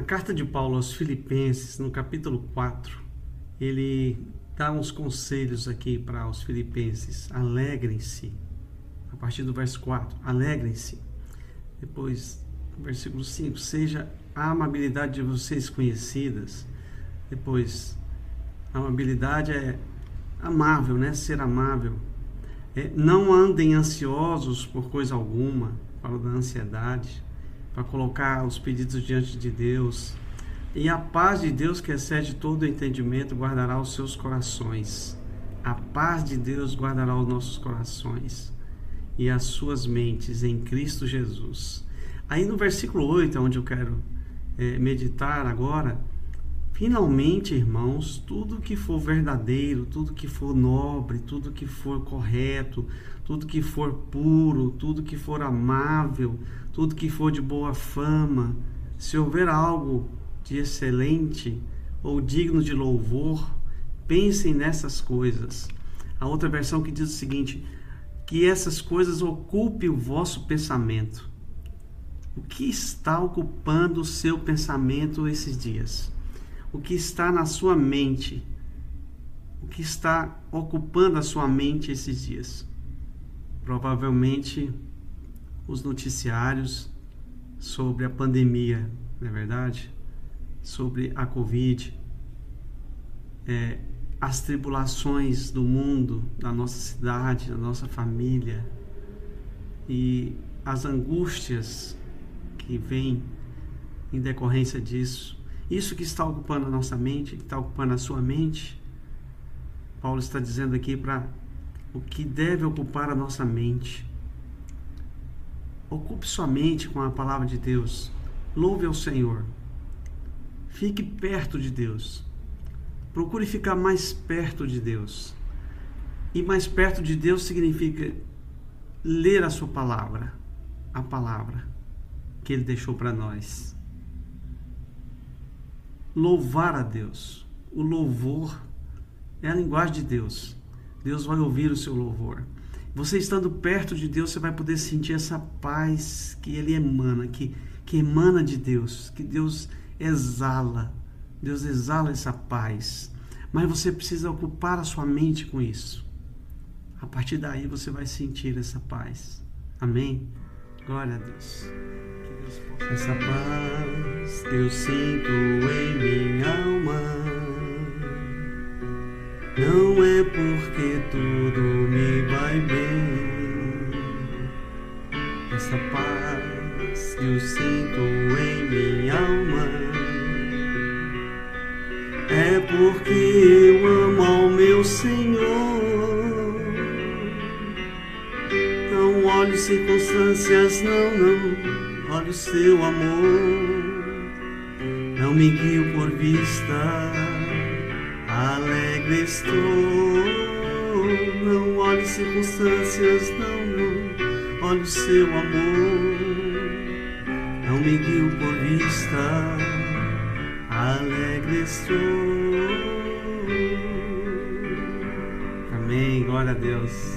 carta de Paulo aos Filipenses, no capítulo 4, ele dá uns conselhos aqui para os filipenses. Alegrem-se. A partir do verso 4, alegrem-se. Depois, versículo 5, seja a amabilidade de vocês conhecidas. Depois, a amabilidade é amável, né? Ser amável. É, não andem ansiosos por coisa alguma, fala da ansiedade, para colocar os pedidos diante de Deus. E a paz de Deus, que excede todo entendimento, guardará os seus corações. A paz de Deus guardará os nossos corações e as suas mentes em Cristo Jesus. Aí no versículo 8, é onde eu quero é, meditar agora, finalmente, irmãos, tudo que for verdadeiro, tudo que for nobre, tudo que for correto, tudo que for puro, tudo que for amável, tudo que for de boa fama, se houver algo de excelente ou digno de louvor, pensem nessas coisas. A outra versão que diz o seguinte: que essas coisas ocupem o vosso pensamento. O que está ocupando o seu pensamento esses dias? O que está na sua mente? O que está ocupando a sua mente esses dias? Provavelmente os noticiários sobre a pandemia, não é verdade? sobre a Covid, é, as tribulações do mundo, da nossa cidade, da nossa família e as angústias que vêm em decorrência disso. Isso que está ocupando a nossa mente, que está ocupando a sua mente, Paulo está dizendo aqui para o que deve ocupar a nossa mente. Ocupe sua mente com a palavra de Deus. Louve ao Senhor. Fique perto de Deus. Procure ficar mais perto de Deus. E mais perto de Deus significa ler a sua palavra, a palavra que ele deixou para nós. Louvar a Deus. O louvor é a linguagem de Deus. Deus vai ouvir o seu louvor. Você estando perto de Deus, você vai poder sentir essa paz que ele emana, que, que emana de Deus, que Deus exala. Deus exala essa paz. Mas você precisa ocupar a sua mente com isso. A partir daí você vai sentir essa paz. Amém? Glória a Deus. Deus essa paz eu sinto em minha alma. Não é porque tudo me vai bem. Essa paz eu sinto em minha alma é porque eu amo ao meu Senhor. Não olho circunstâncias, não, não, olho seu amor. Não me guio por vista, alegre estou. Não olho circunstâncias, não, não, olho seu amor. Não me guio por vista alegre estou. Amém, glória a Deus.